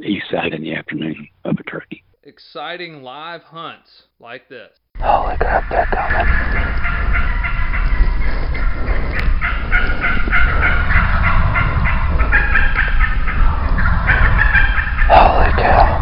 east side in the afternoon of a turkey. Exciting live hunts like this. Holy crap, they're coming. Holy cow.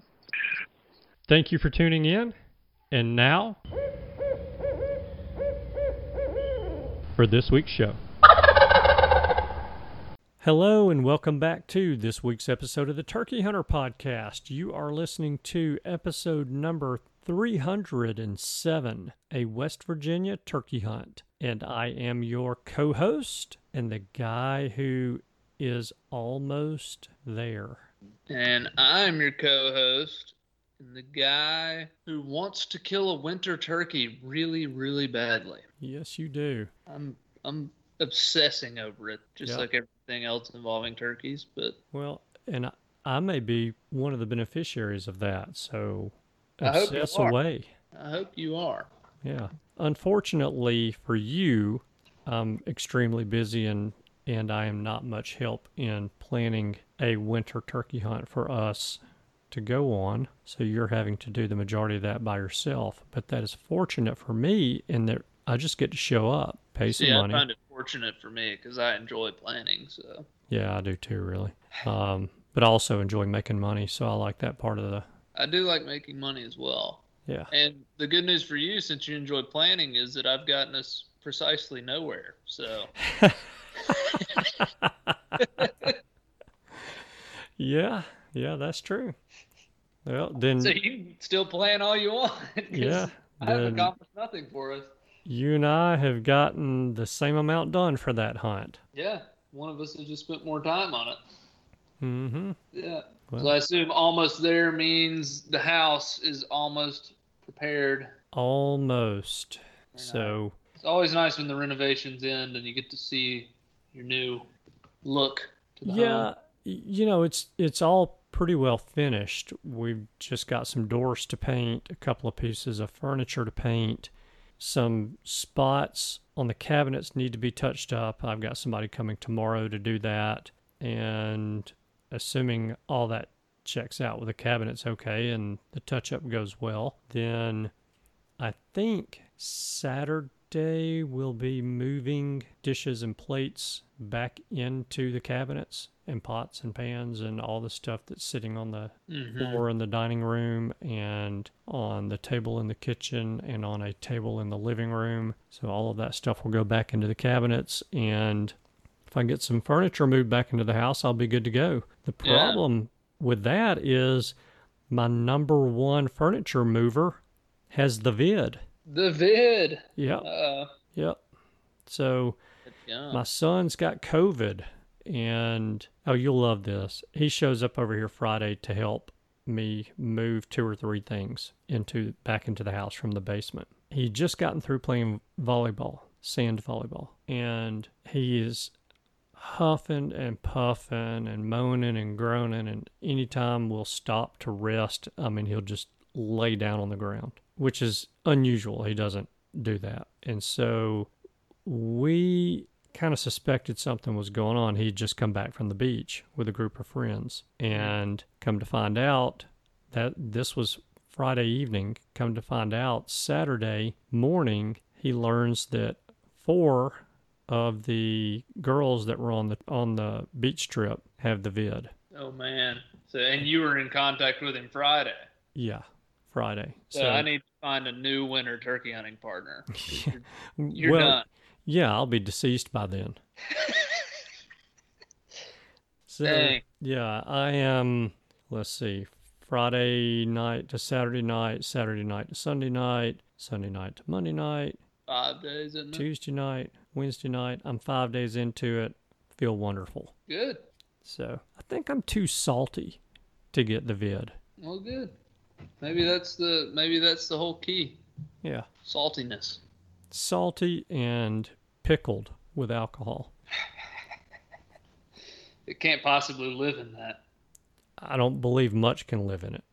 Thank you for tuning in. And now, for this week's show. Hello, and welcome back to this week's episode of the Turkey Hunter Podcast. You are listening to episode number 307 A West Virginia Turkey Hunt. And I am your co host and the guy who is almost there. And I'm your co host, and the guy who wants to kill a winter turkey really, really badly. Yes, you do. I'm I'm obsessing over it, just Yeah. like everything else involving turkeys. But Well, and I, I may be one of the beneficiaries of that. So I obsess are. away. I hope you are. Yeah. Unfortunately for you, I'm extremely busy and and I am not much help in planning a winter turkey hunt for us to go on. So you're having to do the majority of that by yourself. But that is fortunate for me in that I just get to show up, pay some See, I money. find it fortunate for me because I enjoy planning. So yeah, I do too, really. Um, but I also enjoy making money, so I like that part of the I do like making money as well. yeah. And the good news for you, since you enjoy planning, is that I've gotten us precisely nowhere. So Yeah, yeah, that's true. Well, then so you can still plan all you want. Yeah, I have accomplished nothing for us. you and I have gotten the same amount done for that hunt. Yeah, one of us has just spent more time on it. Mm-hmm. Yeah. Well- so I assume almost there means the house is almost prepared. Almost. So It's always nice when the renovations end and you get to see your new look to the yeah, home. y- you know it's it's all pretty well finished. We've just got some doors to paint, a couple of pieces of furniture to paint. Some spots on the cabinets need to be touched up. I've got somebody coming tomorrow to do that. And assuming all that checks out with the cabinets okay and the touch up goes well, then I think Saturday Friday, we'll be moving dishes and plates back into the cabinets and pots and pans and all the stuff that's sitting on the Mhm. floor in the dining room and on the table in the kitchen and on a table in the living room. So all of that stuff will go back into the cabinets and if I get some furniture moved back into the house, I'll be good to go. The Yeah. problem with that is my number one furniture mover has the vid. The vid. Yeah. Uh, yep. So yeah. my son's got COVID, and oh, you'll love this. He shows up over here Friday to help me move two or three things into back into the house from the basement. He just gotten through playing volleyball, sand volleyball, and he is huffing and puffing and moaning and groaning. And anytime we'll stop to rest, I mean, he'll just lay down on the ground, which is unusual. He doesn't do that, and so we kind of suspected something was going on. He'd just come back from the beach with a group of friends and come to find out that this was Friday evening. Come to find out Saturday morning, he learns that four of the girls that were on the on the beach trip have the vid. Oh man. So and you were in contact with him Friday. Yeah, Friday. So, I need find a new winter turkey hunting partner. You're well, done. yeah, I'll be deceased by then. So Dang. yeah, I am. Let's see, Friday night to Saturday night, Saturday night to Sunday night, Sunday night to Monday night, Five days, isn't? Tuesday night, Wednesday night. I'm five days into it. Feel wonderful. Good. So I think I'm too salty to get the vid. Well, good. Maybe that's the maybe that's the whole key. Yeah, Saltiness. salty and pickled with alcohol. It can't possibly live in that. I don't believe much can live in it.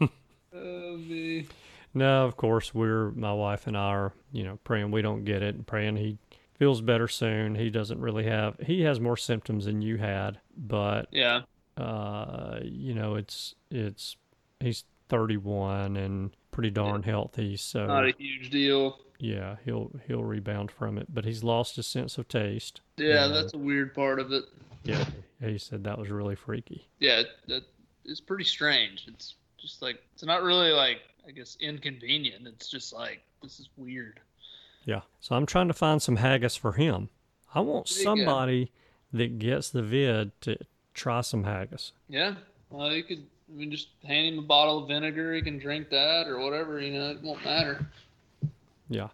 Oh me. No, of course we're my wife and I are, you know, praying we don't get it and praying he feels better soon. He doesn't really have he has more symptoms than you had, but Yeah. uh you know, it's it's he's 31 and pretty darn healthy, so Not a huge deal. yeah, he'll he'll rebound from it, but he's lost his sense of taste. Yeah, that's a weird part of it. Yeah, he said that was really freaky. Yeah, that it's pretty strange. It's just like it's not really like I guess inconvenient. It's just like this is weird. Yeah. So I'm trying to find some haggis for him. I want go. somebody that gets the vid to try some haggis. Yeah. Well, you could I mean just hand him a bottle of vinegar. He can drink that or whatever. You know, it won't matter. Yeah.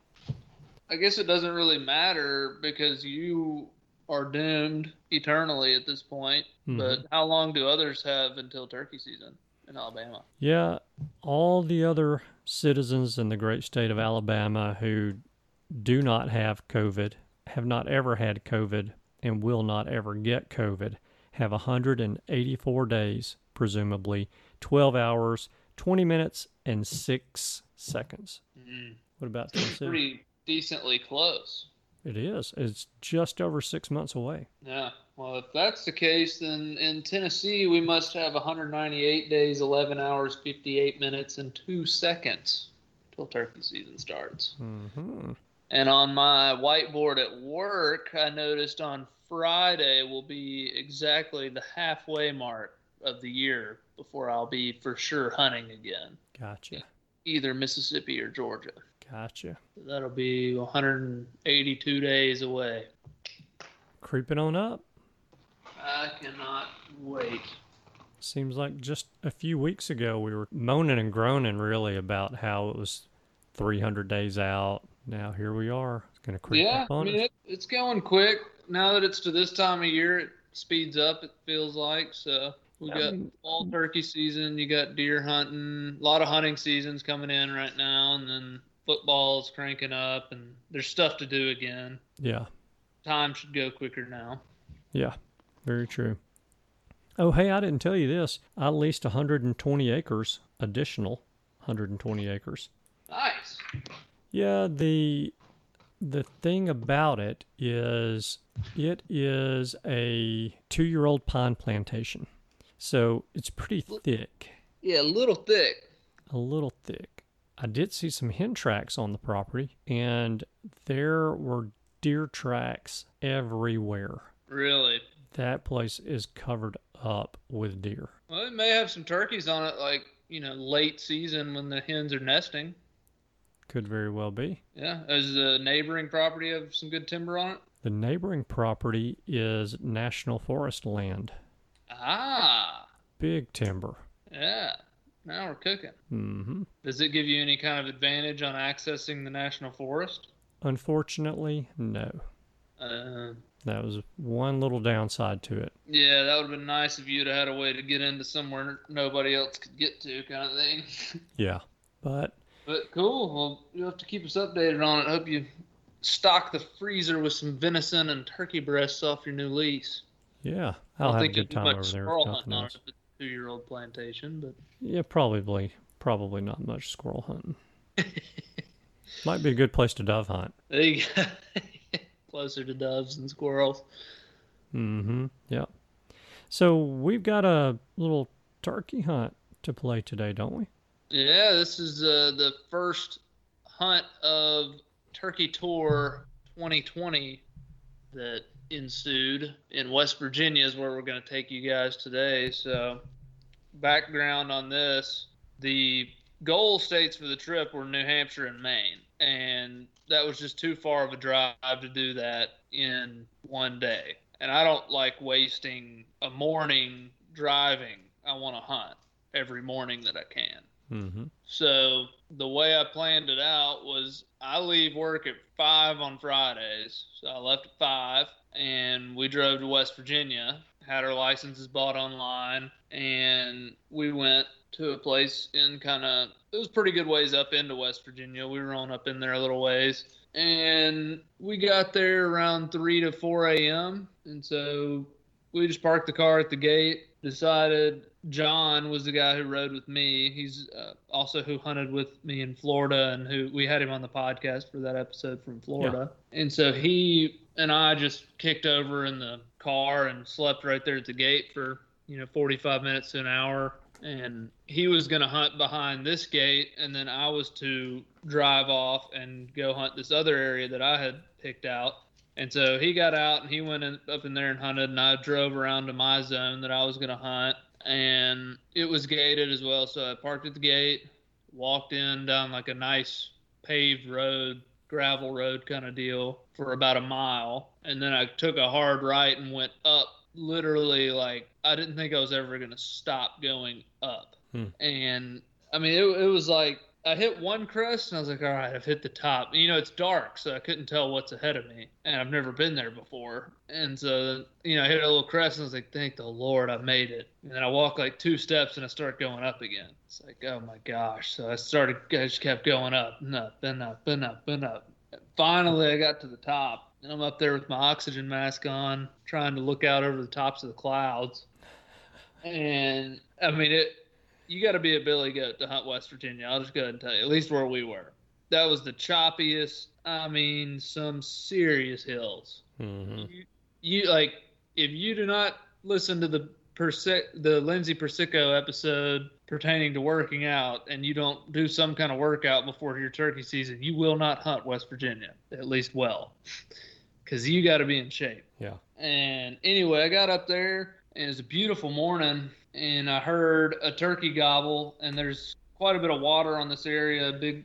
I guess it doesn't really matter because you are doomed eternally at this point. Mhm. But how long do others have until turkey season in Alabama? Yeah. All the other citizens in the great state of Alabama who do not have COVID, have not ever had COVID, and will not ever get COVID have 184 days, presumably, 12 hours, 20 minutes, and 6 seconds. Mm, What about Tennessee? pretty decently close. It is. It's just over six months away. Yeah. Well, if that's the case, then in Tennessee we must have 198 days, 11 hours, 58 minutes, and two seconds till turkey season starts. Mm-hmm. And on my whiteboard at work, I noticed on Friday will be exactly the halfway mark of the year before I'll be for sure hunting again, Gotcha. either Mississippi or Georgia. Gotcha. That'll be 182 days away. Creeping on up. I cannot wait. Seems like just a few weeks ago we were moaning and groaning really about how it was 300 days out. Now here we are. It's going to creep Yeah, up I on mean us. it, it's going quick. Now that it's to this time of year, it speeds up. It feels like so. We I got mean- fall turkey season. You got deer hunting. A lot of hunting seasons coming in right now, and then football's cranking up, and there's stuff to do again. Yeah. Time should go quicker now. Yeah. Very true. Oh, hey, I didn't tell you this. I leased 120 acres, additional 120 acres. Nice. Yeah, the the thing about it is it is a 2-year-old pine plantation. So, it's pretty thick. Yeah, a little thick. a little thick. I did see some hen tracks on the property, and there were deer tracks everywhere. Really? That place is covered up with deer. Well, it may have some turkeys on it, like you know, late season when the hens are nesting. Could very well be. Yeah. Does the neighboring property have some good timber on it? The neighboring property is national forest land. Ah. Big timber. Yeah. Now we're cooking. Mm-hmm. Does it give you any kind of advantage on accessing the national forest? Unfortunately, no. Uh, That was one little downside to it. yeah, that would have been nice if you'd had a way to get into somewhere nobody else could get to, kind of thing. Yeah. But But cool. Well, you'll have to keep us updated on it. Hope you stock the freezer with some venison and turkey breasts off your new lease. yeah, I I'll don't have a think you'll good time over there. squirrel nothing hunting on else. it, if it's a two-year-old plantation, but Yeah, probably. Probably not much squirrel hunting. Might be a good place to dove hunt. there you go. Closer to doves and squirrels. Mm-hmm. Yep. So we've got a little turkey hunt to play today, don't we? Yeah, this is uh, the first hunt of Turkey Tour 2020 that ensued in West Virginia is where we're going to take you guys today. So, background on this: the goal states for the trip were New Hampshire and Maine, and that was just too far of a drive to do that in one day. And I don't like wasting a morning driving. I want to hunt every morning that I can. Mm-hmm. So the way I planned it out was I leave work at five on Fridays. So I left at five and we drove to West Virginia, had our licenses bought online, and we went to a place in kind of it was pretty good ways up into West Virginia. We were on up in there a little ways. And we got there around 3 to 4 a.m. And so we just parked the car at the gate, decided John was the guy who rode with me. He's uh, also who hunted with me in Florida and who we had him on the podcast for that episode from Florida. And so he and I just kicked over in the car and slept right there at the gate for, you know, 45 minutes to an hour. And he was going to hunt behind this gate, and then I was to drive off and go hunt this other area that I had picked out. And so he got out and he went in, up in there and hunted, and I drove around to my zone that I was going to hunt. And it was gated as well. So I parked at the gate, walked in down like a nice paved road, gravel road kind of deal for about a mile. And then I took a hard right and went up literally like I didn't think I was ever going to stop going up. Hmm. And I mean, it, it was like I hit one crest and I was like, all right, I've hit the top. You know, it's dark, so I couldn't tell what's ahead of me. And I've never been there before. And so, you know, I hit a little crest and I was like, thank the Lord I made it. And then I walk like two steps and I start going up again. It's like, oh my gosh. So I started, I just kept going up and up and up and up and up. And Finally, I got to the top and I'm up there with my oxygen mask on, trying to look out over the tops of the clouds. And I mean, it, you got to be a billy goat to hunt West Virginia. I'll just go ahead and tell you, at least where we were. That was the choppiest. I mean, some serious hills. Mm-hmm. You, you like if you do not listen to the Persic, the Lindsay Persico episode pertaining to working out, and you don't do some kind of workout before your turkey season, you will not hunt West Virginia at least well, because you got to be in shape. Yeah. And anyway, I got up there, and it was a beautiful morning, and I heard a turkey gobble, and there's quite a bit of water on this area. Big,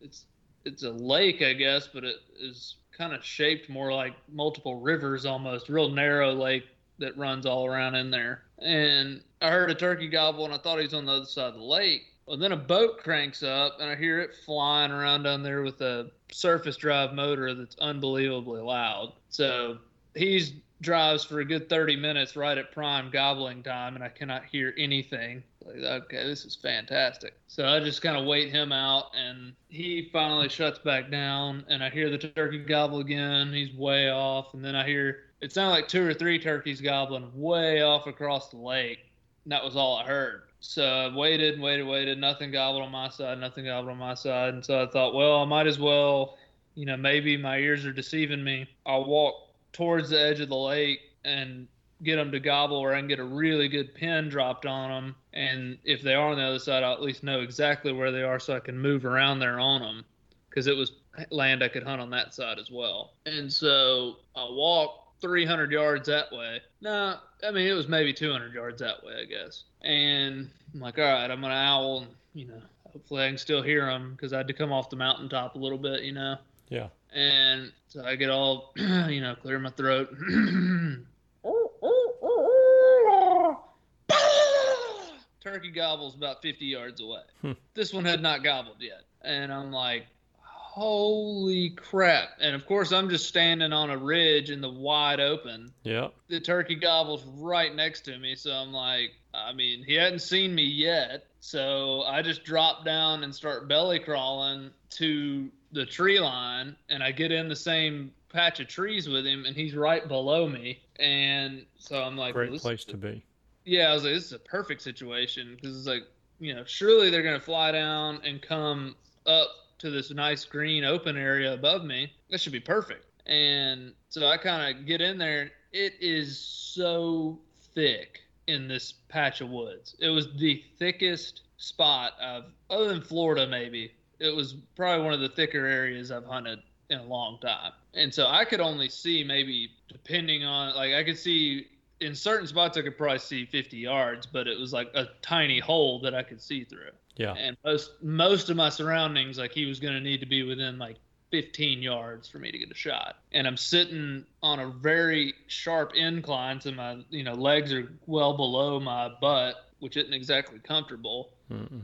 it's it's a lake, I guess, but it is kind of shaped more like multiple rivers almost, real narrow lake that runs all around in there. And I heard a turkey gobble, and I thought he was on the other side of the lake. Well, then a boat cranks up, and I hear it flying around down there with a surface drive motor that's unbelievably loud. So he's drives for a good 30 minutes right at prime gobbling time, and I cannot hear anything. Like, okay, this is fantastic. So I just kind of wait him out, and he finally shuts back down, and I hear the turkey gobble again. He's way off, and then I hear it sounded like two or three turkeys gobbling way off across the lake. And that was all I heard. So I waited waited, waited. Nothing gobbled on my side, nothing gobbled on my side. And so I thought, well, I might as well, you know, maybe my ears are deceiving me. I'll walk towards the edge of the lake and get them to gobble where I can get a really good pin dropped on them And if they are on the other side, I'll at least know exactly where they are so I can move around there on them because it was land I could hunt on that side as well. And so I walked 300 yards that way. No, I mean, it was maybe 200 yards that way, I guess. And I'm like, all right, I'm to owl and, you know, hopefully I can still hear them because I had to come off the mountaintop a little bit, you know. Yeah. And so I get all, you know, clear my throat. Turkey gobbles about 50 yards away. Hmm. This one had not gobbled yet. And I'm like, holy crap. And of course, I'm just standing on a ridge in the wide open. Yeah. The turkey gobbles right next to me. So I'm like, I mean, he hadn't seen me yet. So I just drop down and start belly crawling to the tree line. And I get in the same patch of trees with him, and he's right below me. And so I'm like, Great well, this- place to be. yeah, I was like, this is a perfect situation because it's like, you know, surely they're gonna fly down and come up to this nice green open area above me. That should be perfect. And so I kind of get in there. It is so thick in this patch of woods. It was the thickest spot I've, other than Florida, maybe. It was probably one of the thicker areas I've hunted in a long time. And so I could only see maybe, depending on, like, I could see in certain spots I could probably see 50 yards, but it was like a tiny hole that I could see through. Yeah. And most most of my surroundings, like he was going to need to be within like 15 yards for me to get a shot. And I'm sitting on a very sharp incline, so my you know legs are well below my butt, which isn't exactly comfortable. Mm-mm.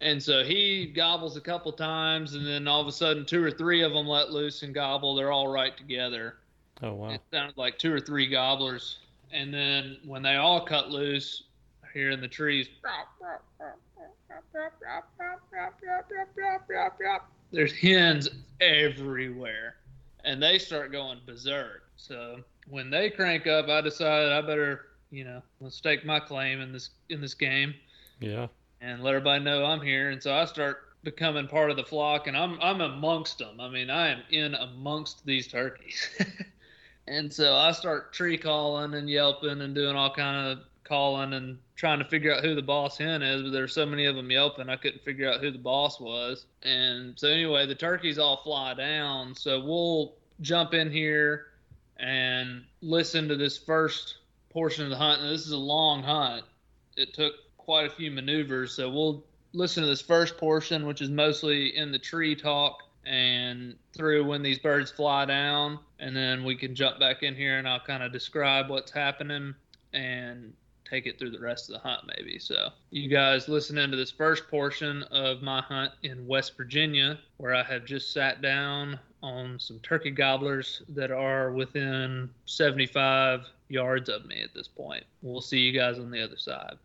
And so he gobbles a couple times, and then all of a sudden, two or three of them let loose and gobble. They're all right together. Oh wow. It sounded like two or three gobblers. And then when they all cut loose, here in the trees, there's hens everywhere. And they start going berserk. So when they crank up, I decided I better, you know, stake my claim in this in this game Yeah. And let everybody know I'm here. And so I start becoming part of the flock, and I'm I'm amongst them. I mean, I am in amongst these turkeys. and so I start tree calling and yelping and doing all kind of calling and trying to figure out who the boss hen is. But there's so many of them yelping, I couldn't figure out who the boss was. And so anyway, the turkeys all fly down. So we'll jump in here and listen to this first portion of the hunt. And this is a long hunt. It took quite a few maneuvers. So we'll listen to this first portion, which is mostly in the tree talk and through when these birds fly down. And then we can jump back in here and I'll kind of describe what's happening and take it through the rest of the hunt, maybe. So, you guys listen into this first portion of my hunt in West Virginia, where I have just sat down on some turkey gobblers that are within 75 yards of me at this point. We'll see you guys on the other side.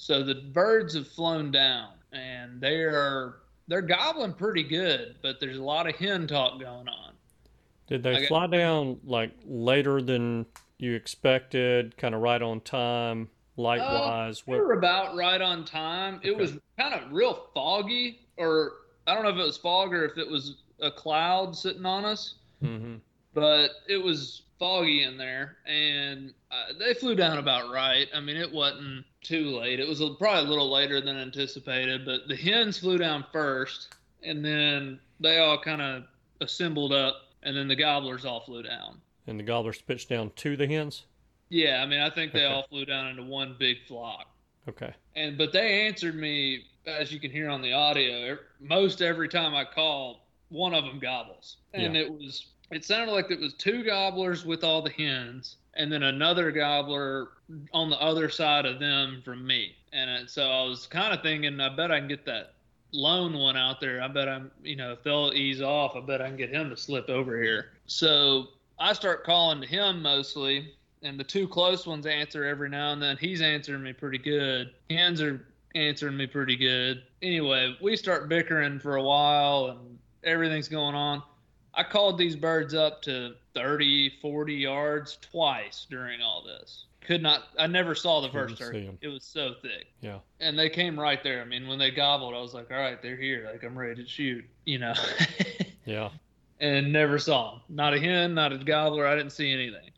So the birds have flown down, and they are they're gobbling pretty good, but there's a lot of hen talk going on. Did they got- fly down like later than you expected, kind of right on time, light wise? We were about right on time. It was kind of real foggy, or I don't know if it was fog or if it was a cloud sitting on us, hmm but it was foggy in there, and uh, they flew down about right. I mean, it wasn't too late. It was a- probably a little later than anticipated, but the hens flew down first, and then they all kind of assembled up, and then the gobblers all flew down. And the gobblers pitched down to the hens. Yeah, I mean, I think they Okay. all flew down into one big flock. Okay. and but they answered me as you can hear on the audio most every time i call one of them gobbles and Yeah. it was it sounded like it was two gobblers with all the hens and then another gobbler on the other side of them from me and uh, so i was kind of thinking i bet i can get that lone one out there i bet i'm you know if they'll ease off i bet i can get him to slip over here so i start calling to him mostly and the two close ones answer every now and then. He's answering me pretty good. Hens are answering me pretty good. Anyway, we start bickering for a while and everything's going on. I called these birds up to 30, 40 yards twice during all this. Could not, I never saw the first turkey. It was so thick. Yeah. And they came right there. I mean, when they gobbled, I was like, all right, they're here. Like, I'm ready to shoot, you know. Yeah. and never saw them. Not a hen, not a gobbler. I didn't see anything.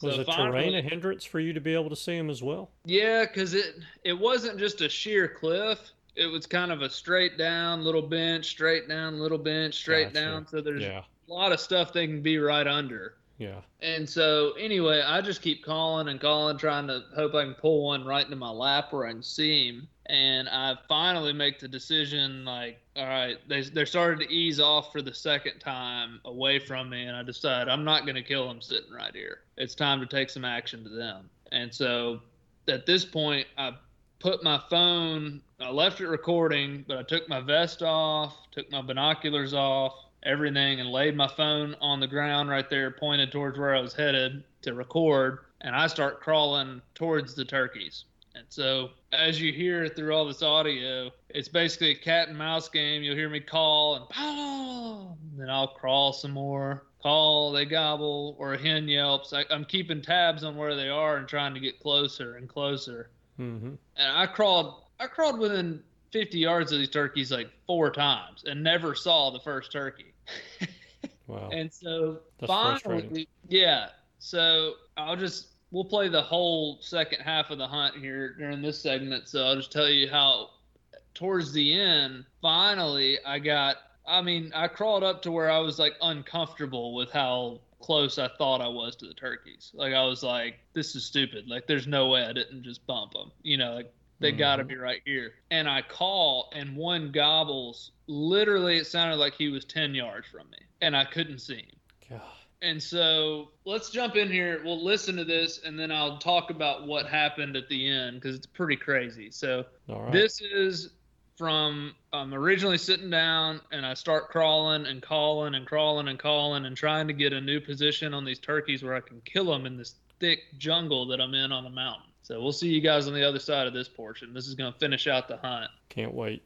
Was So the terrain a hindrance for you to be able to see them as well? Yeah, because it it wasn't just a sheer cliff. It was kind of a straight down little bench, straight down little bench, straight Gotcha. down. So there's Yeah. a lot of stuff they can be right under. Yeah. And so anyway, I just keep calling and calling, trying to hope I can pull one right into my lap where I can see him. And I finally make the decision, like, all right, they they're starting to ease off for the second time away from me, and I decide I'm not going to kill them sitting right here. It's time to take some action to them. And so at this point, I put my phone, I left it recording, but I took my vest off, took my binoculars off, everything, and laid my phone on the ground right there, pointed towards where I was headed to record. And I start crawling towards the turkeys. And so, as you hear through all this audio, it's basically a cat and mouse game. You'll hear me call and pow, then I'll crawl some more. Call, they gobble, or a hen yelps. I, I'm keeping tabs on where they are and trying to get closer and closer hmm and I crawled I crawled within 50 yards of these turkeys like four times and never saw the first turkey. Wow. And so That's finally, yeah. So I'll just we'll play the whole second half of the hunt here during this segment. So I'll just tell you how towards the end, finally I got I mean, I crawled up to where I was like uncomfortable with how close I thought I was to the turkeys. Like I was like, this is stupid. Like there's no way I didn't just bump them. You know, like they got to mm-hmm. be right here. And I call, and one gobbles. Literally, it sounded like he was 10 yards from me, and I couldn't see him. God. And so let's jump in here. We'll listen to this, and then I'll talk about what happened at the end because it's pretty crazy. So right. this is from I'm originally sitting down and I start crawling and calling and crawling and calling and trying to get a new position on these turkeys where I can kill them in this thick jungle that I'm in on the mountain. So we'll see you guys on the other side of this portion. This is going to finish out the hunt. Can't wait.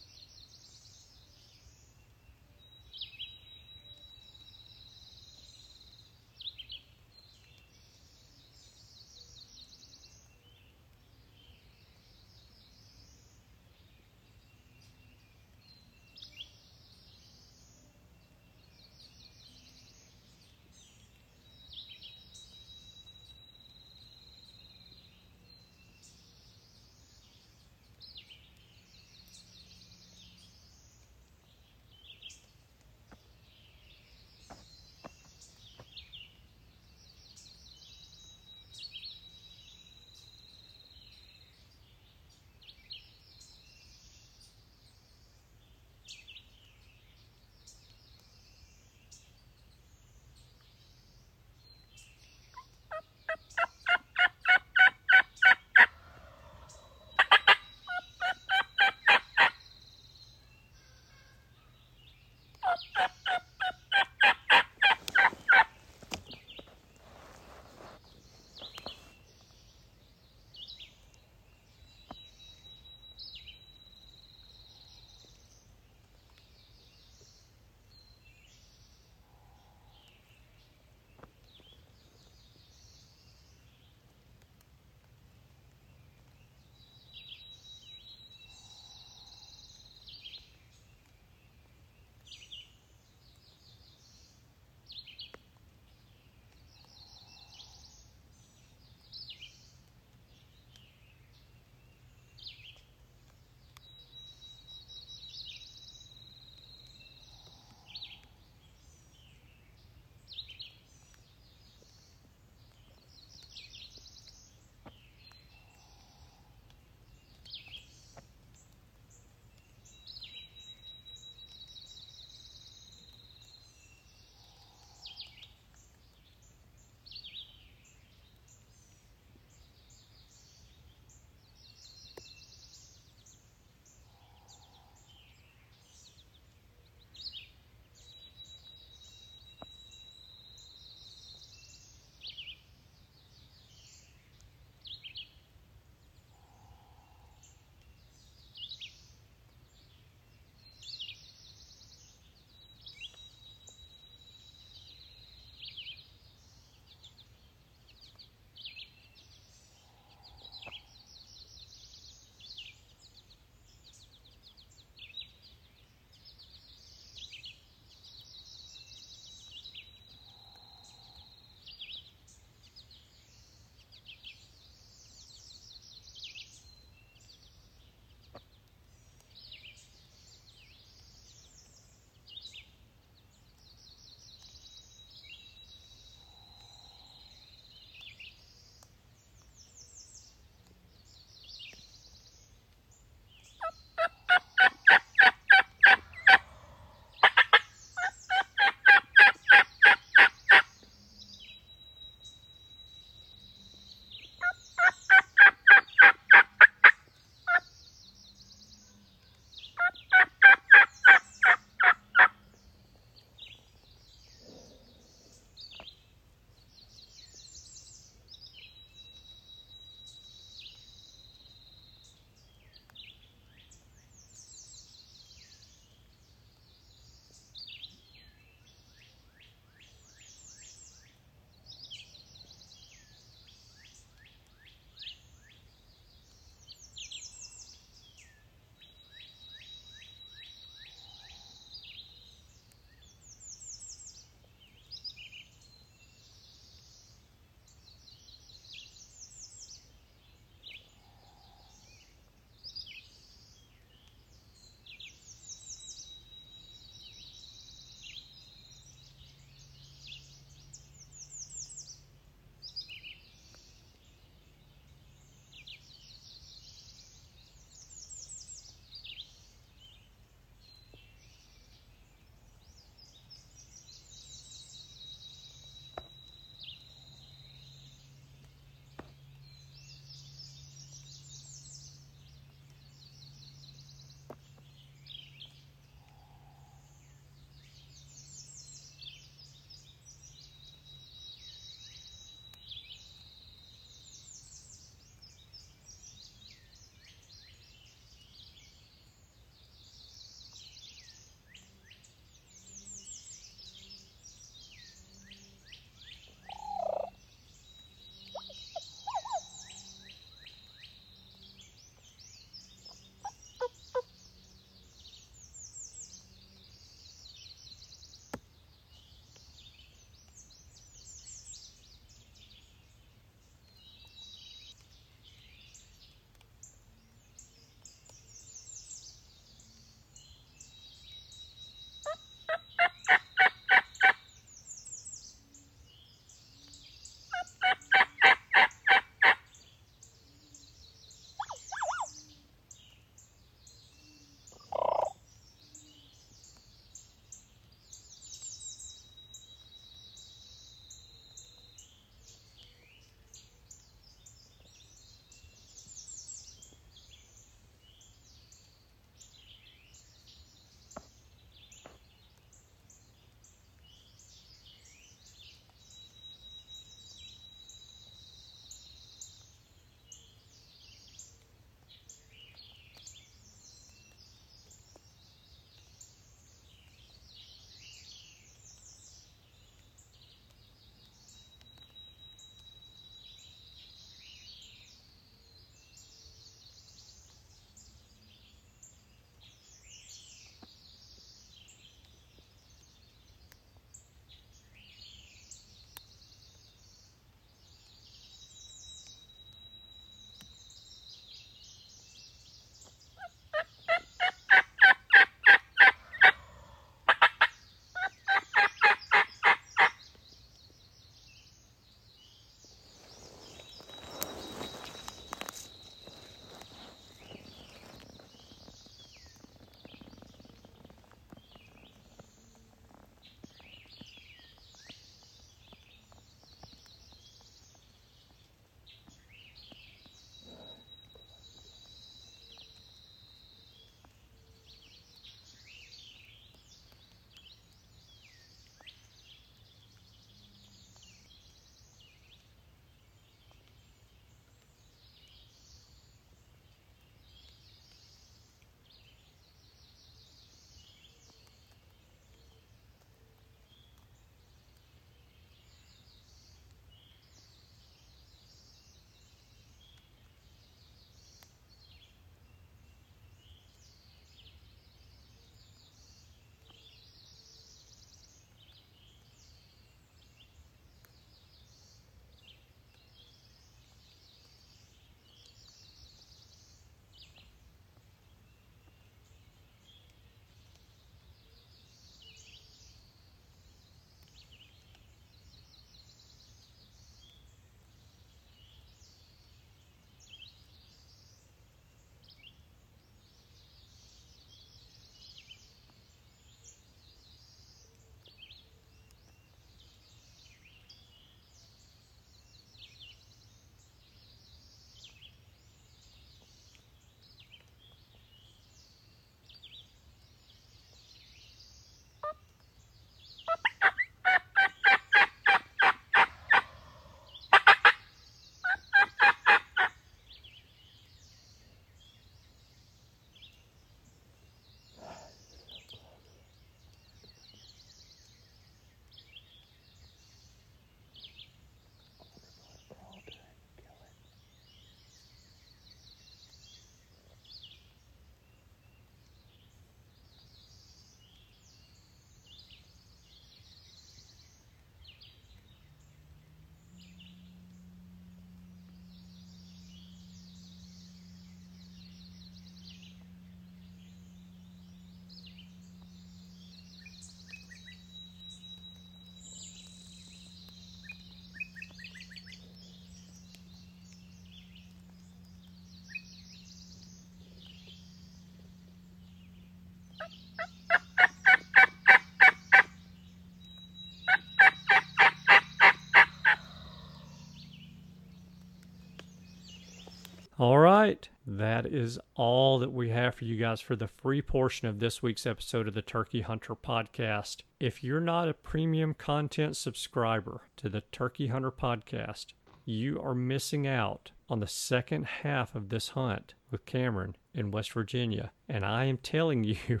Right, that is all that we have for you guys for the free portion of this week's episode of the Turkey Hunter podcast. If you're not a premium content subscriber to the Turkey Hunter podcast, you are missing out on the second half of this hunt with Cameron in West Virginia. And I am telling you,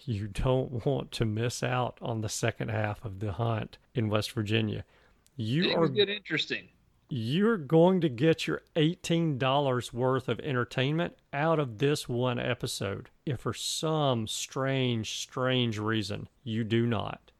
you don't want to miss out on the second half of the hunt in West Virginia. You are get interesting. You're going to get your $18 worth of entertainment out of this one episode. If for some strange, strange reason you do not,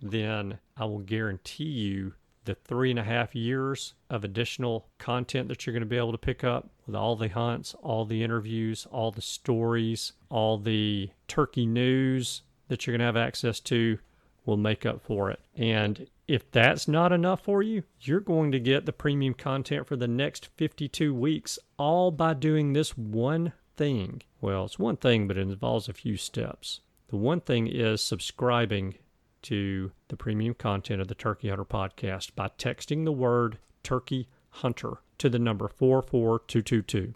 then I will guarantee you the three and a half years of additional content that you're going to be able to pick up with all the hunts, all the interviews, all the stories, all the turkey news that you're going to have access to will make up for it. And if that's not enough for you, you're going to get the premium content for the next 52 weeks all by doing this one thing. Well, it's one thing, but it involves a few steps. The one thing is subscribing to the premium content of the Turkey Hunter podcast by texting the word Turkey Hunter to the number 44222.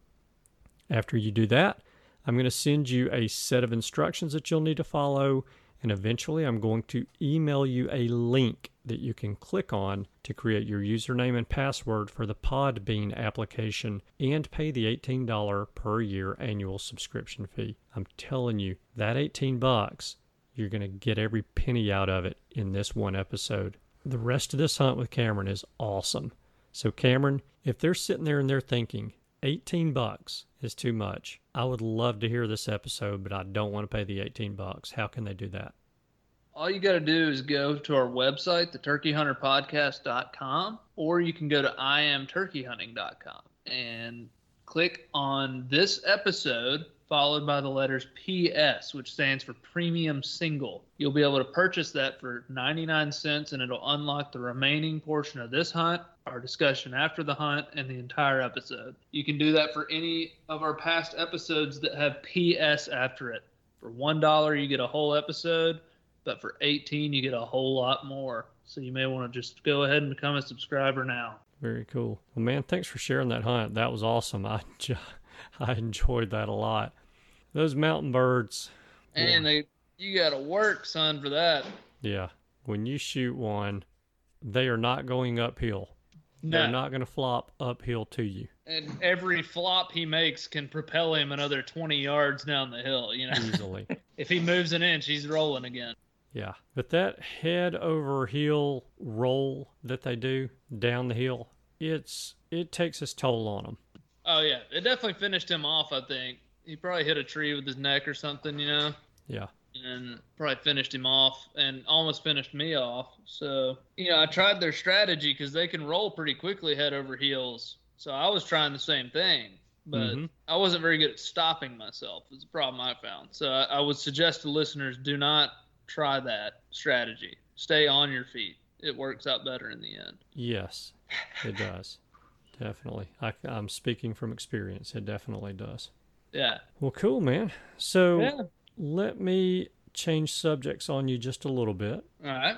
After you do that, I'm going to send you a set of instructions that you'll need to follow, and eventually I'm going to email you a link that you can click on to create your username and password for the Podbean application and pay the $18 per year annual subscription fee. I'm telling you, that 18 bucks, you're going to get every penny out of it in this one episode. The rest of this hunt with Cameron is awesome. So Cameron, if they're sitting there and they're thinking 18 bucks is too much, I would love to hear this episode, but I don't want to pay the 18 bucks. How can they do that? All you got to do is go to our website, theturkeyhunterpodcast.com, or you can go to iamturkeyhunting.com and click on this episode followed by the letters PS, which stands for Premium Single. You'll be able to purchase that for 99 cents and it'll unlock the remaining portion of this hunt, our discussion after the hunt, and the entire episode. You can do that for any of our past episodes that have PS after it. For $1, you get a whole episode, but for 18 you get a whole lot more. So you may want to just go ahead and become a subscriber now. Very cool. Well, man, thanks for sharing that hunt. That was awesome. I, I enjoyed that a lot. Those mountain birds. And they you got to work, son, for that. Yeah. When you shoot one, they are not going uphill. They're not going to flop uphill to you and every flop he makes can propel him another 20 yards down the hill. You know, easily. if he moves an inch, he's rolling again. yeah. But that head over heel roll that they do down the hill, it's it takes its toll on him. Oh yeah, it definitely finished him off. I think he probably hit a tree with his neck or something. You know. Yeah. And probably finished him off and almost finished me off. So, you know, I tried their strategy because they can roll pretty quickly head over heels. So I was trying the same thing, but Mhm. I wasn't very good at stopping myself. Is the problem I found. So I, I would suggest to listeners do not try that strategy. Stay on your feet. It works out better in the end. Yes, it does. Definitely. I, I'm speaking from experience. It definitely does. Yeah. Well, cool, man. So Yeah. Let me change subjects on you just a little bit. All right.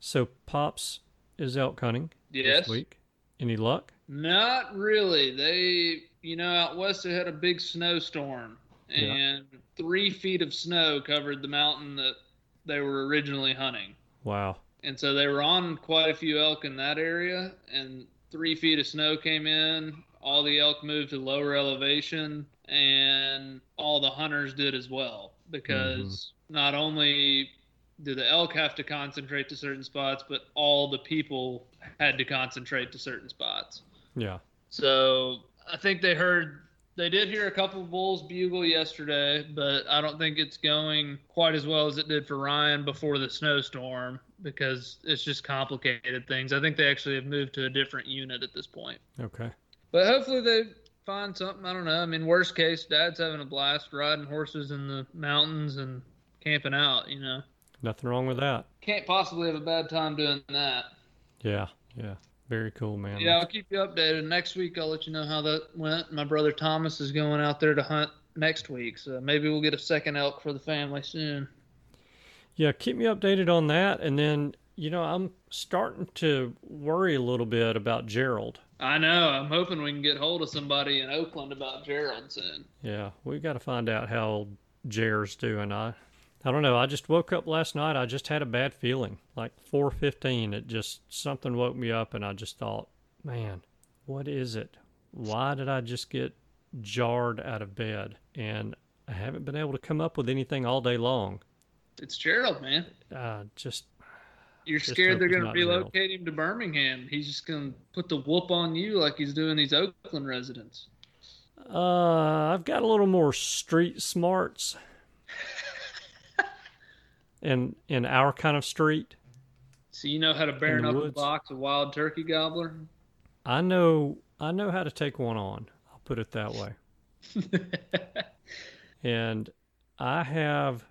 So Pops is elk hunting Yes. this week. Any luck? Not really. They, you know, out west they had a big snowstorm, Yeah. and three feet of snow covered the mountain that they were originally hunting. Wow. And so they were on quite a few elk in that area, and three feet of snow came in. All the elk moved to lower elevation, and all the hunters did as well Mm-hmm. because not only do the elk have to concentrate to certain spots, but all the people had to concentrate to certain spots. Yeah. So I think they heard they did hear a couple of bulls bugle yesterday, but I don't think it's going quite as well as it did for Ryan before the snowstorm because it's just complicated things. I think they actually have moved to a different unit at this point. Okay. But hopefully they find something. I don't know. I mean, worst case, Dad's having a blast riding horses in the mountains and camping out. You know, Nothing wrong with that. can't possibly have a bad time doing that. Yeah. Yeah. Very cool, man. Yeah, I'll keep you updated. Next week, I'll let you know how that went. My brother Thomas is going out there to hunt next week, so maybe we'll get a second elk for the family soon. Yeah, keep me updated on that. And then, you know, I'm starting to worry a little bit about Gerald. I know. I'm hoping we can get hold of somebody in Oakland about Gerald soon. Yeah, we got to find out how old Jer's doing. I, I don't know. I just woke up last night. I just had a bad feeling. Like 4:15, it just something woke me up, and I just thought, man, what is it? Why did I just get jarred out of bed? And I haven't been able to come up with anything all day long. It's Gerald, man. Uh, just You're Just scared they're going to not Gerald. relocate him to Birmingham. He's just going to put the whoop on you like he's doing these Oakland residents. uh, I've got a little more street smarts. in in our kind of street. So you know how to bare In the knuckle box of wild turkey gobbler? I know I know how to take one on. I'll put it that way. and I have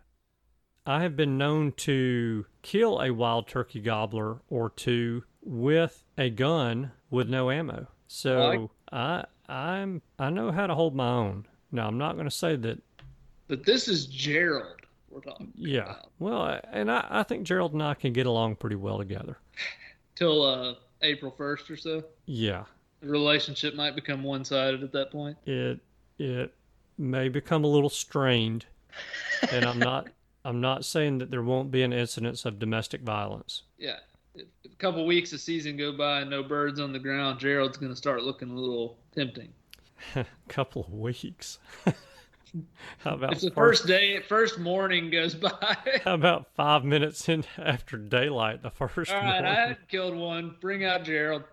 I have been known to kill a wild turkey gobbler or two with a gun with no ammo. So I I'm I know how to hold my own. Now I'm not going to say that but this is Gerald we're talking yeah. about. Well, and I, I think Gerald and I can get along pretty well together. Till uh, April 1st or so. Yeah. The relationship might become one sided at that point. it it may become a little strained and i'm not i'm not saying that there won't be an incidence of domestic violence Yeah. If, a couple weeks of season go by and no birds on the ground, Gerald's going to start looking a little tempting. a couple of weeks how about If the first, first day, first morning goes by. how about five minutes in after daylight the first All right, I morning? had killed one. Bring out Gerald.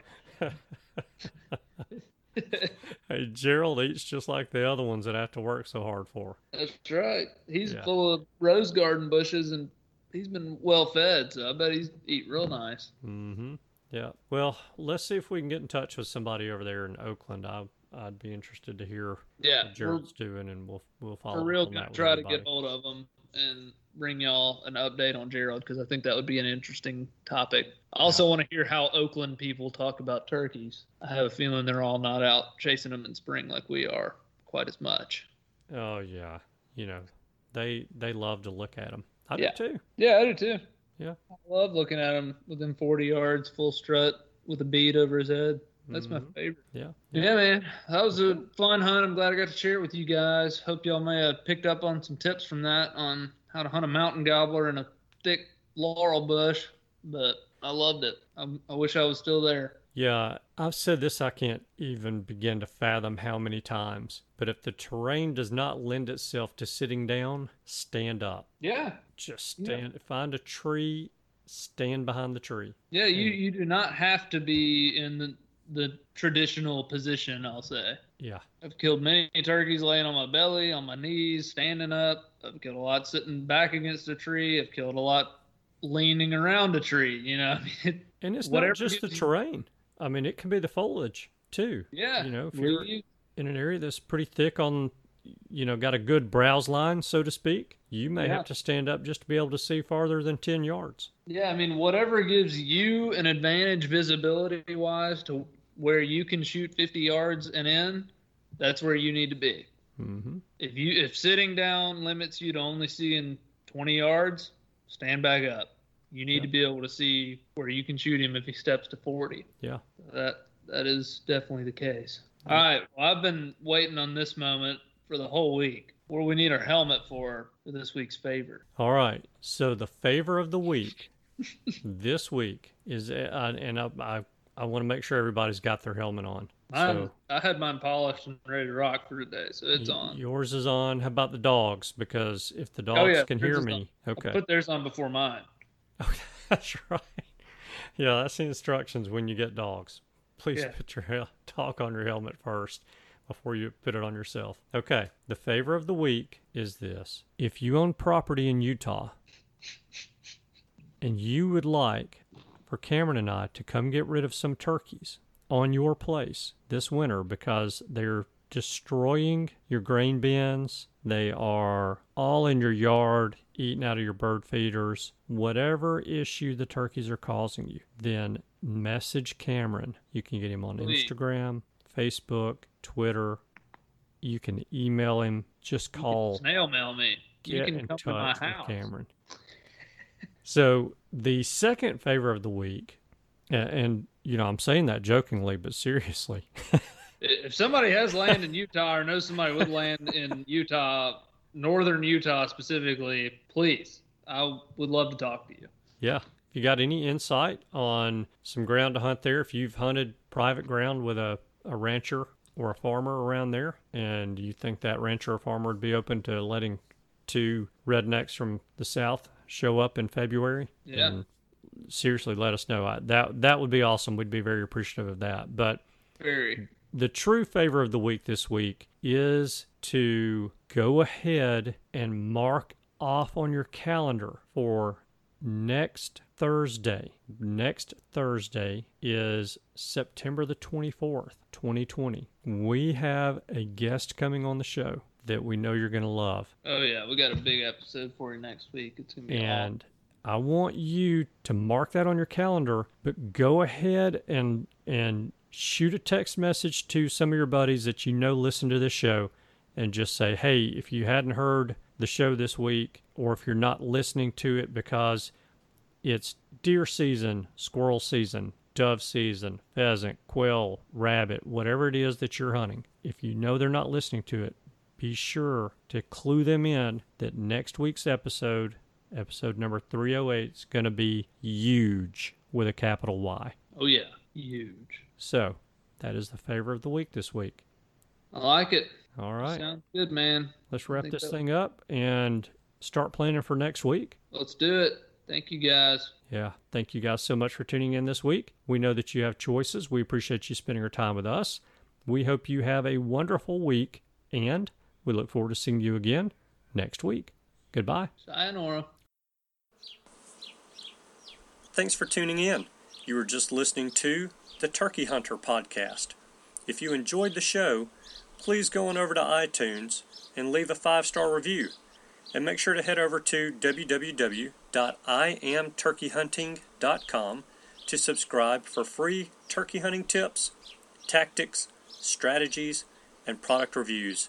hey gerald eats just like the other ones that I have to work so hard for That's right. He's Yeah. full of rose garden bushes and he's been well fed, so I bet he's eat real nice. mm-hmm yeah well let's see if we can get in touch with somebody over there in oakland i i'd be interested to hear Yeah, what Gerald's doing, and we'll we'll follow for real try to get hold of him and bring y'all an update on Gerald because I think that would be an interesting topic. I also want to hear how Oakland people talk about turkeys. I have a feeling they're all not out chasing them in spring like we are quite as much. Oh yeah, you know, they they love to look at them. I Yeah. do too. Yeah, I do too. Yeah. I love looking at them within 40 yards, full strut with a bead over his head. That's my Mhm. favorite. Yeah. Yeah, man. That was a fun hunt. I'm glad I got to share it with you guys. Hope y'all may have picked up on some tips from that on how to hunt a mountain gobbler in a thick laurel bush. But I loved it. I, I wish I was still there. Yeah, I've said this. I can't even begin to fathom how many times. But if the terrain does not lend itself to sitting down, stand up. Yeah. Just Yeah. stand. Find a tree. Stand behind the tree. Yeah, you, And- you do not have to be in the, the traditional position, I'll say. Yeah. I've killed many turkeys laying on my belly, on my knees, standing up. I've killed a lot sitting back against a tree. I've killed a lot leaning around a tree. You know, I mean, And it's Whatever not just the terrain. I mean, it can be the foliage too. yeah. You know, if you're in an area that's pretty thick on, you know, got a good browse line, so to speak, you may Yeah. have to stand up just to be able to see farther than 10 yards. yeah, I mean, whatever gives you an advantage visibility wise to where you can shoot 50 yards and in, that's where you need to be. hmm If you if sitting down limits you to only seeing 20 yards, stand back up. You need Yeah. to be able to see where you can shoot him if he steps to 40. Yeah. That that is definitely the case. All right. Well, I've been waiting on this moment for the whole week. What do we need our helmet for for this week's favor? All right. So the favor of the week this week is, uh, and I, I, I want to make sure everybody's got their helmet on. So I had mine polished and ready to rock for today, so it's y- on. Yours is on. How about the dogs? Because if the oh, dogs Oh, yeah, can hear me, I okay. put theirs on before mine. Okay, that's right. Yeah, that's the instructions when you get dogs. Please Yeah. put your hel- dog on your helmet first before you put it on yourself. Okay, the favor of the week is this. If you own property in Utah and you would like for Cameron and I to come get rid of some turkeys on your place this winter because they're destroying your grain bins. They are all in your yard, eating out of your bird feeders. Whatever issue the turkeys are causing you, then message Cameron. You can get him on. Instagram, Facebook, Twitter. You can email him. Just You call snail mail me. You get can in come touch to my with house. Cameron. So the second favor of the week And, and you know, I'm saying that jokingly, but seriously. If somebody has land in Utah or knows somebody with land in Utah, northern Utah specifically, please, I would love to talk to you. Yeah. If you got any insight on some ground to hunt there, if you've hunted private ground with a, a rancher or a farmer around there, and you think that rancher or farmer would be open to letting two rednecks from the south show up in February, Yeah. seriously, let us know. I, that that would be awesome. We'd be very appreciative of that. But Very. the true favor of the week this week is to go ahead and mark off on your calendar for next Thursday. Next Thursday is September the 24th, 2020. We have a guest coming on the show that we know you're going to love. Oh yeah, we got a big episode for you next week. It's gonna be And I want you to mark that on your calendar, but go ahead and and shoot a text message to some of your buddies that you know listen to this show and just say, "Hey, if you hadn't heard the show this week or if you're not listening to it because it's deer season, squirrel season, dove season, pheasant, quail, rabbit, whatever it is that you're hunting, if you know they're not listening to it, be sure to clue them in that next week's episode, episode number 308, is going to be huge with a capital Y. Oh yeah, huge. So, that is the favor of the week this week. I like it. All right, Sounds good, man. let's wrap this thing up and start planning for next week. Let's do it. Thank you guys. Yeah, thank you guys so much for tuning in this week. We know that you have choices. We appreciate you spending your time with us. We hope you have a wonderful week, and we look forward to seeing you again next week. Goodbye. Sayonara. Thanks for tuning in. You were just listening to the Turkey Hunter podcast. If you enjoyed the show, please go on over to iTunes and leave a five star review. And make sure to head over to www.iamturkeyhunting.com to subscribe for free turkey hunting tips, tactics, strategies, and product reviews